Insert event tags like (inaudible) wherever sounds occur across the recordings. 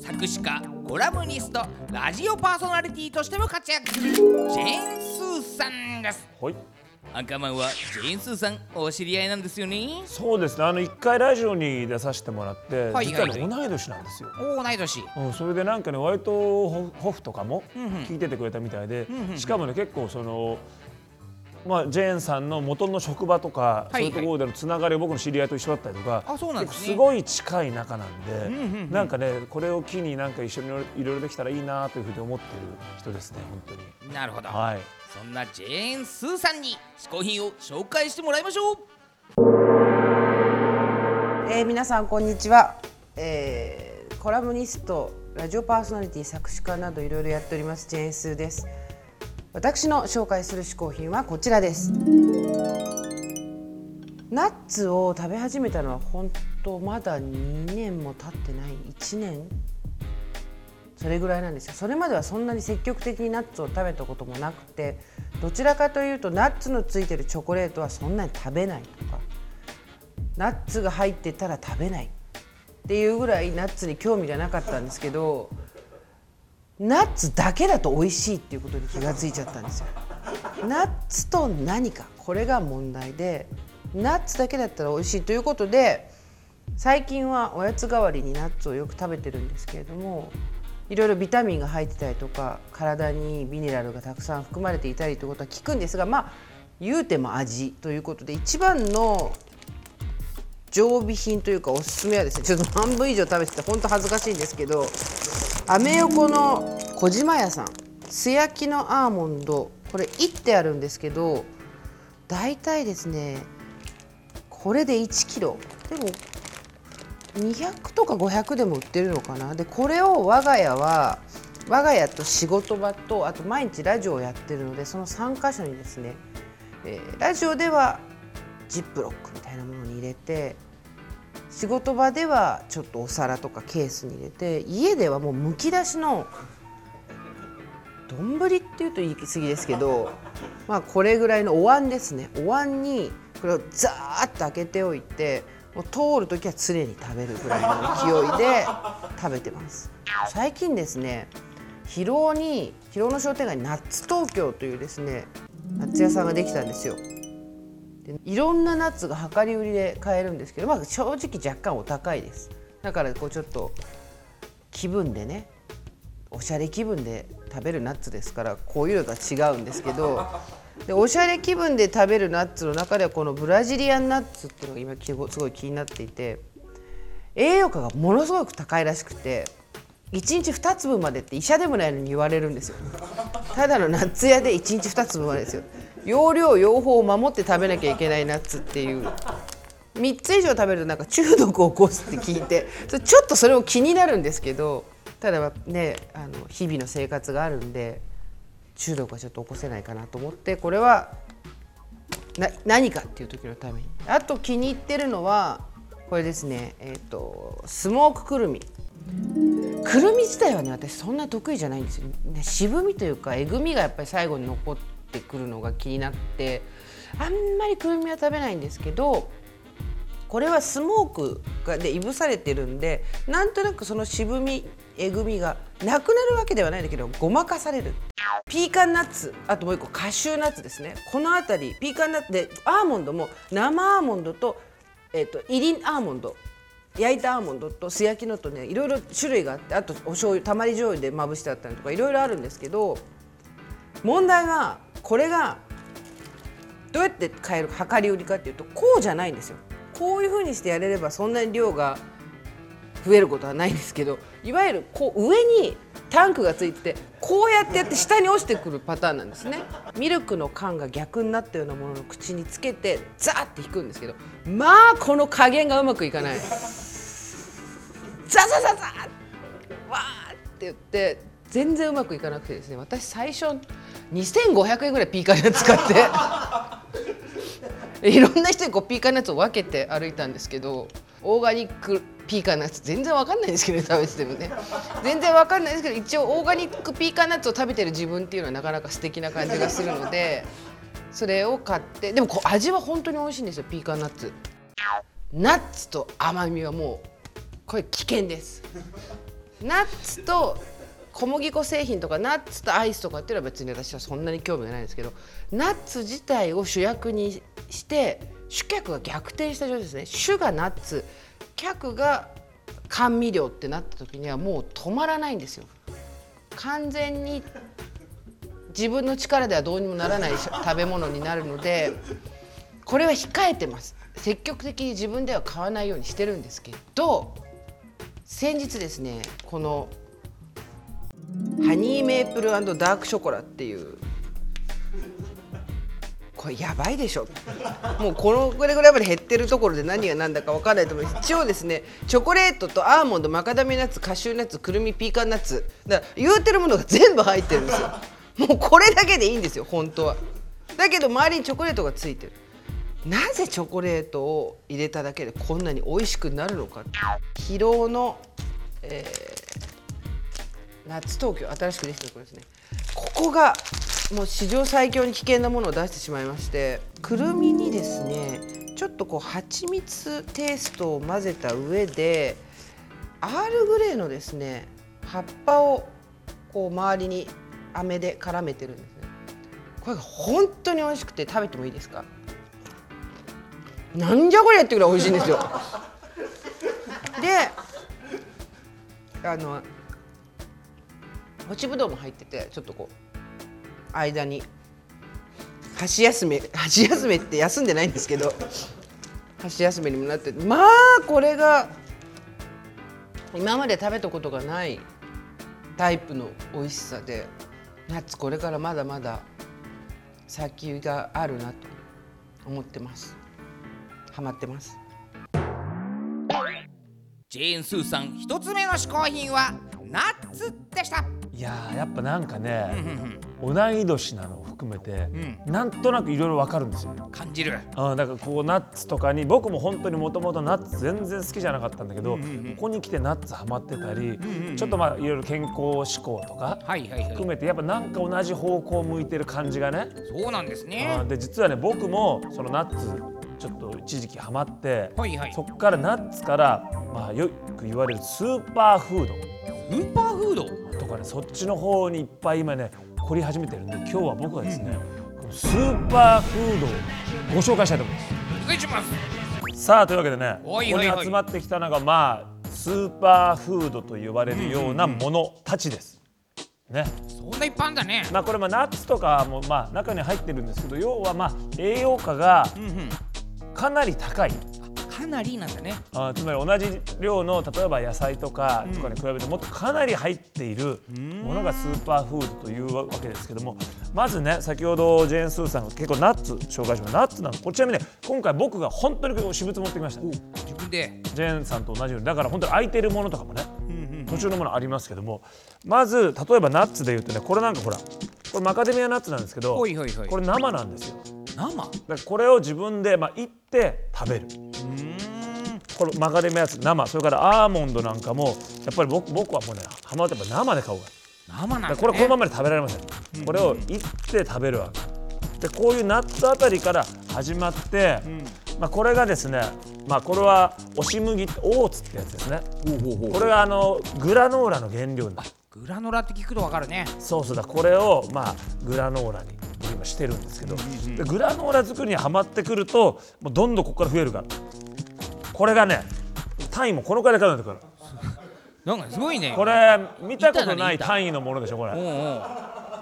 作詞家コラムニストラジオパーソナリティとしても活躍するジェーン・スーさんです。はい。アンカーマンはジェーン・スーさんお知り合いなんですよね？そうですね。あの一回ラジオに出させてもらって、はい実はね、はい同い年なんですよ。同い年。うん、それでなんかね割とホホフとかも聞いててくれたみたいで、しかもね結構そのまあジェーンさんの元の職場とか、はい。そういうところでのつながりを僕の知り合いと一緒だったりとかあそうなんですね。結構すごい近い仲なんで、なんかねこれを機になんか一緒にいろいろできたらいいなというふうに思ってる人ですね本当に。なるほど、はい。そんなジェーン・スーさんに嗜好品を紹介してもらいましょう。えー皆さんこんにちは、えーコラムニストラジオパーソナリティ作詞家などいろいろやっておりますジェーンスーです私の紹介する嗜好品はこちらです。ナッツを食べ始めたのは本当まだ2年も経ってない。1年。それぐらいなんですよ。それまではそんなに積極的にナッツを食べたこともなくてどちらかというとナッツのついてるチョコレートはそんなに食べないとかナッツが入ってたら食べないっていうぐらいナッツに興味がなかったんですけどナッツだけだと美味しいっていうことに気がついちゃったんですよ。ナッツと何かこれが問題でナッツだけだったら美味しいということで最近はおやつ代わりにナッツをよく食べてるんですけれどもいろいろビタミンが入ってたりとか体にミネラルがたくさん含まれていたりということは聞くんですがまあ言うても味ということで一番の常備品というかおすすめはですねちょっと半分以上食べてて本当恥ずかしいんですけどアメ横の小島屋さん。素焼きのアーモンド。これいってあるんですけど大体ですねこれで1キロ。でも200とか500でも売ってるのかな。でこれを我が家は我が家と仕事場とあと毎日ラジオをやってるのでその3箇所にですね、えーラジオではジップロックみたいなものに入れて仕事場ではちょっとお皿とかケースに入れて家ではもうむき出しの丼っていうと言い過ぎですけど (laughs) まあこれぐらいのお椀ですね。お椀にこれをザーッと開けておいてもう通る時は常に食べるぐらいの勢いで食べてます。最近ですね広尾に広尾の商店街にナッツ東京というですねナッツ屋さんができたんですよ。でいろんなナッツが量り売りで買えるんですけど、まあ、正直若干お高いです。だからこうちょっと気分でねおしゃれ気分で食べるナッツですからこういうのとは違うんですけどでおしゃれ気分で食べるナッツの中ではこのブラジリアンナッツっていうのが今すごい気になっていて栄養価がものすごく高いらしくて1日2粒までって医者でもないのに言われるんですよ。ただのナッツ屋で1日2粒までですよ。容量用法を守って食べなきゃいけないナッツっていう。3つ以上食べるとなんか中毒を起こすって聞いて。ちょっとそれも気になるんですけど。ただねあの日々の生活があるんで中毒はちょっと起こせないかなと思ってこれはな何かっていう時のために。あと気に入ってるのはこれですね。えっ、とスモークくるみ。くるみ自体はね私そんな得意じゃないんですよ、ね、渋みというかえぐみがやっぱり最後に残っててくるのが気になってあんまりくるみは食べないんですけどこれはスモークがでいぶされてるんでなんとなくその渋みえぐみがなくなるわけではないんだけどごまかされる。ピーカンナッツあともう一個カシューナッツですね。この辺りピーカンナッツでアーモンドも生アーモンドと,、えっとイリンアーモンド焼いたアーモンドと素焼きのとねいろいろ種類があってあとお醤油たまり醤油でまぶしてあったりとかいろいろあるんですけど問題はこれがどうやって買える量り売りかっていうとこうじゃないんですよ。こういうふうにしてやれればそんなに量が増えることはないんですけどいわゆるこう上にタンクがついててこうやってやって下に落ちてくるパターンなんですね。ミルクの缶が逆になったようなものの口につけてザーって引くんですけどまあこの加減がうまくいかない。ザザザザわーって言って全然うまくいかなくてですね私最初2500円ぐらいピーカンナッツ買って (laughs) いろんな人にこうピーカンナッツを分けて歩いたんですけどオーガニックピーカンナッツ全然わかんないんですけどね食べててもね。全然わかんないですけど一応オーガニックピーカンナッツを食べてる自分っていうのはなかなか素敵な感じがするのでそれを買ってでもこう味は本当に美味しいんですよピーカンナッツナッツと甘みはもうこれ危険です。ナッツと小麦粉製品とかナッツとアイスとかっていうのは別に私はそんなに興味がないんですけどナッツ自体を主役にして主客が逆転した状態ですね。主がナッツ客が甘味料ってなった時にはもう止まらないんですよ。完全に自分の力ではどうにもならない食べ物になるのでこれは控えてます。積極的に自分では買わないようにしてるんですけど先日ですねこのハニーメープルダークショコラっていう。これやばいでしょ。もうこのぐらいぐらいまで減ってるところで何が何だか分からないと思います一応ですねチョコレートとアーモンドマカダミナッツカシューナッツくるみピーカンナッツだから言うてるものが全部入ってるんですよ。もうこれだけでいいんですよ本当は。だけど周りにチョコレートがついてる。なぜチョコレートを入れただけでこんなに美味しくなるのか疲労の、えー、夏東京新しくできたところですね。ここがもう史上最強に危険なものを出してしまいましてくるみにですねちょっとこう蜂蜜テイストを混ぜた上でアールグレーのですね葉っぱをこう周りに飴で絡めてるんですね。これが本当に美味しくて食べてもいいですか？なんじゃこりゃってぐらい美味しいんですよ。であの干しぶどうも入っててちょっとこう間に箸休め (laughs) 箸休めって休んでないんですけど箸休めにもなってまあこれが今まで食べたことがないタイプの美味しさで夏これからまだまだ先があるなと思ってます。ハマってます。ジェーン・スーさん一つ目の嗜好品はナッツでした。いやーやっぱなんかね、同い年なのを含めて、なんとなくいろいろわかるんですよ。感じる。あだからこうナッツとかに僕も本当にもともとナッツ全然好きじゃなかったんだけど、ここに来てナッツハマってたり、ちょっとまあいろいろ健康志向とか含めてやっぱなんか同じ方向を向いてる感じがね。そうなんですね。あで実はね僕もそのナッツちょっと一時期ハマって、はいはい。そこからナッツからまあよく言われるスーパーフード。スーパーフード？とかねそっちの方にいっぱい今ね凝り始めてるんで今日は僕はですね、このスーパーフードをご紹介したいと思いまお願いします。すさあというわけでねおいおいおい。ここに集まってきたのがまあスーパーフードと呼ばれるようなものたちです。ね。そんないっぱいあんだねまあ、これまあナッツとかもまあ中に入ってるんですけど要はまあ栄養価がうんうん。かなり高いかなりなんだね。あつまり同じ量の例えば野菜とかとかに比べてもっとかなり入っているものがスーパーフードというわけですけどもまずね先ほどジェーン・スーさんが結構ナッツ紹介しました。ナッツなんこちらにね今回僕が本当に私物持ってきました。ジ自分で。ェーンさんと同じように。だから本当に空いてるものとかもね途中のものありますけどもまず例えばナッツで言うとねこれなんかほらこれマカデミアナッツなんですけどこれ生なんですよ。生？うだからこれを自分でまあいって食べるこれマカデミアナッツ生。それからアーモンドなんかもやっぱり僕僕はもうねハマってやっぱ生で買うか。ら生なんだ、ね、これこのままで食べられません、これをいって食べるわけ。でこういうナッツあたりから始まって、まあ、これがですねまあこれは押し麦オーツってやつですね。これがあのグラノーラの原料に。なるグラノラって聞くとわかるね。そうそうだこれをまあグラノーラに今してるんですけど、でグラノーラ作りにはまってくるともうどんどんここから増えるからこれがね単位もこのくらいで買うんだからなんかすごいねこれ見たことない単位のものでしょこれ。おうおう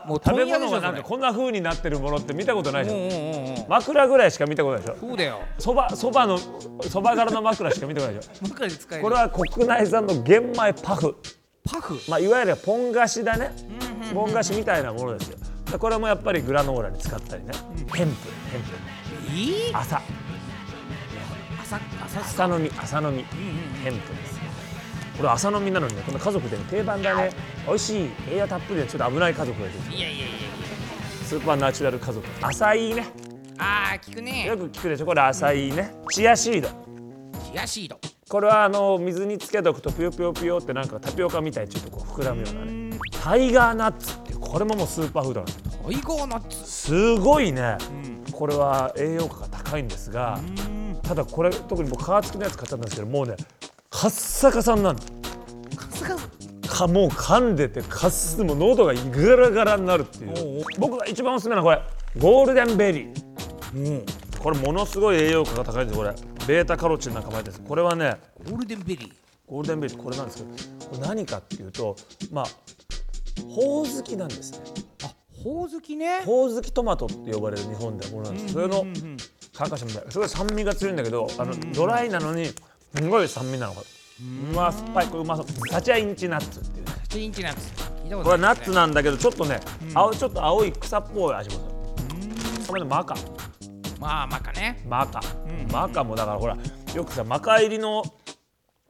もう食べ物がなんかそこんな風になってるものって見たことないでしょ。れうんうんうんうん。枕ぐらいしか見たことないでしょ。そうだよ。そばそばのそば柄の枕しか見たことないでしょ。枕で使える。これは国内産の玄米パフ。パフ？まあいわゆるポン菓子だね。ポン菓子みたいなものですよ。でこれもやっぱりグラノーラに使ったりね。ヘンプヘンプえー、麻麻の実麻の実。ヘンプですよ俺麻の実なのにねこの家族で、ね、定番だね。美味しい栄養たっぷりでちょっと危ない家族がいる。いやいやいやいスーパーナチュラル家族。アサイーね。やあー聞くね。よく聞くでしょ？これアサイーね。チアシード。チアシード。これはあの水につけておくとピヨピヨピヨってなんかタピオカみたいにちょっとこう膨らむようなね。タイガーナッツってこれももうスーパーフードなんですタイガーナッツ。すごいね、これは栄養価が高いんですがただこれ特に僕皮付きのやつ買っちゃったんですけどもうねカッサカサになるかもう噛んでてかすもう喉がガラガラになるっていう。僕が一番おすすめなのはこれ。ゴールデンベリー、これものすごい栄養価が高いんですこれ。ベータカロチンなんかも入ってるんです。これはねゴールデンベリー？ゴールデンベリーこれなんですけどこれ何かっていうとまあほおずきなんですね。あほおずきね。ほおずきトマトって呼ばれる日本ではものなんです。それのカーカシみたい。なすごい酸味が強いんだけどあのドライなのにすごい酸味なの。これうま酸っぱい。これうまそう。サチャインチナッツっていう。ねチインチナッツ。聞いたこことれはナッツなんだけどちょっとね、青ちょっと青い草っぽい味もする。これねマカ。まあまあかね。マカ、マカもだからほらよくさマカ入りの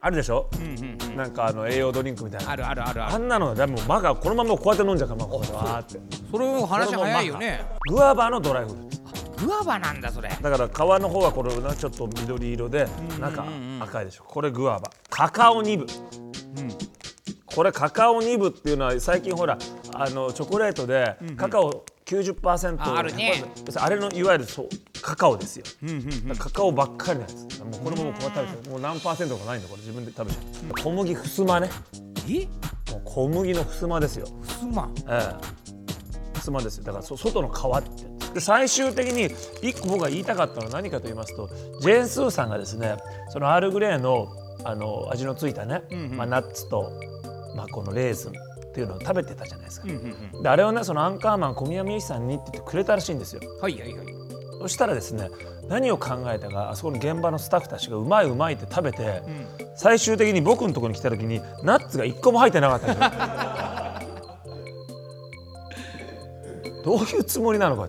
あるでしょ、なんかあの栄養ドリンクみたいな。あるあるあるああるんなのでもマカこのままこうやって飲んじゃうからまあこうわーって。それも話早いよね。グアバのドライフルーツグアバなんだそれ。だから皮の方はこれなちょっと緑色で中赤いでしょ。これグアバ。カカオニブ、これカカオニブっていうのは最近ほらあのチョコレートでカカオ90%、ああるね。100%あれのいわゆるそうカカオですよ、だからカカオばっかりなんです。もうこれももうこう食べちゃうもう何パーセントもないんだこれ。自分で食べちゃう。小麦ふすまね。え？もう小麦のふすまですよ。ふすま。ええ、妻ですよ。だからそ外の皮ってで最終的に一個僕が言いたかったのは何かと言いますとジェーン・スーさんがですねそのアールグレーのあの味のついたね、まあ、ナッツと、まあ、このレーズンっていうのを食べてたじゃないですか、であれをねそのアンカーマン小宮山由紀さんにって言ってくれたらしいんですよ。はいはいはい。そしたらですね何を考えたかあそこの現場のスタッフたちがうまいうまいって食べて、最終的に僕のところに来た時にナッツが一個も入ってなかった (laughs) どういうつもりなのか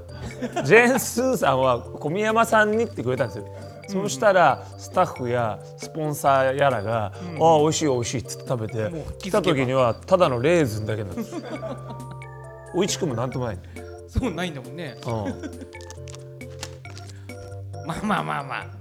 ジェーン・スーさんは小宮山さんにってくれたんですよ。そうしたらスタッフやスポンサーやらが「ああ美味しい美味しい」っつって食べて来た時にはただのレーズンだけなんです。美味しくもなんともない、そうないんだもんね。うん。(laughs) まあまあまあまあ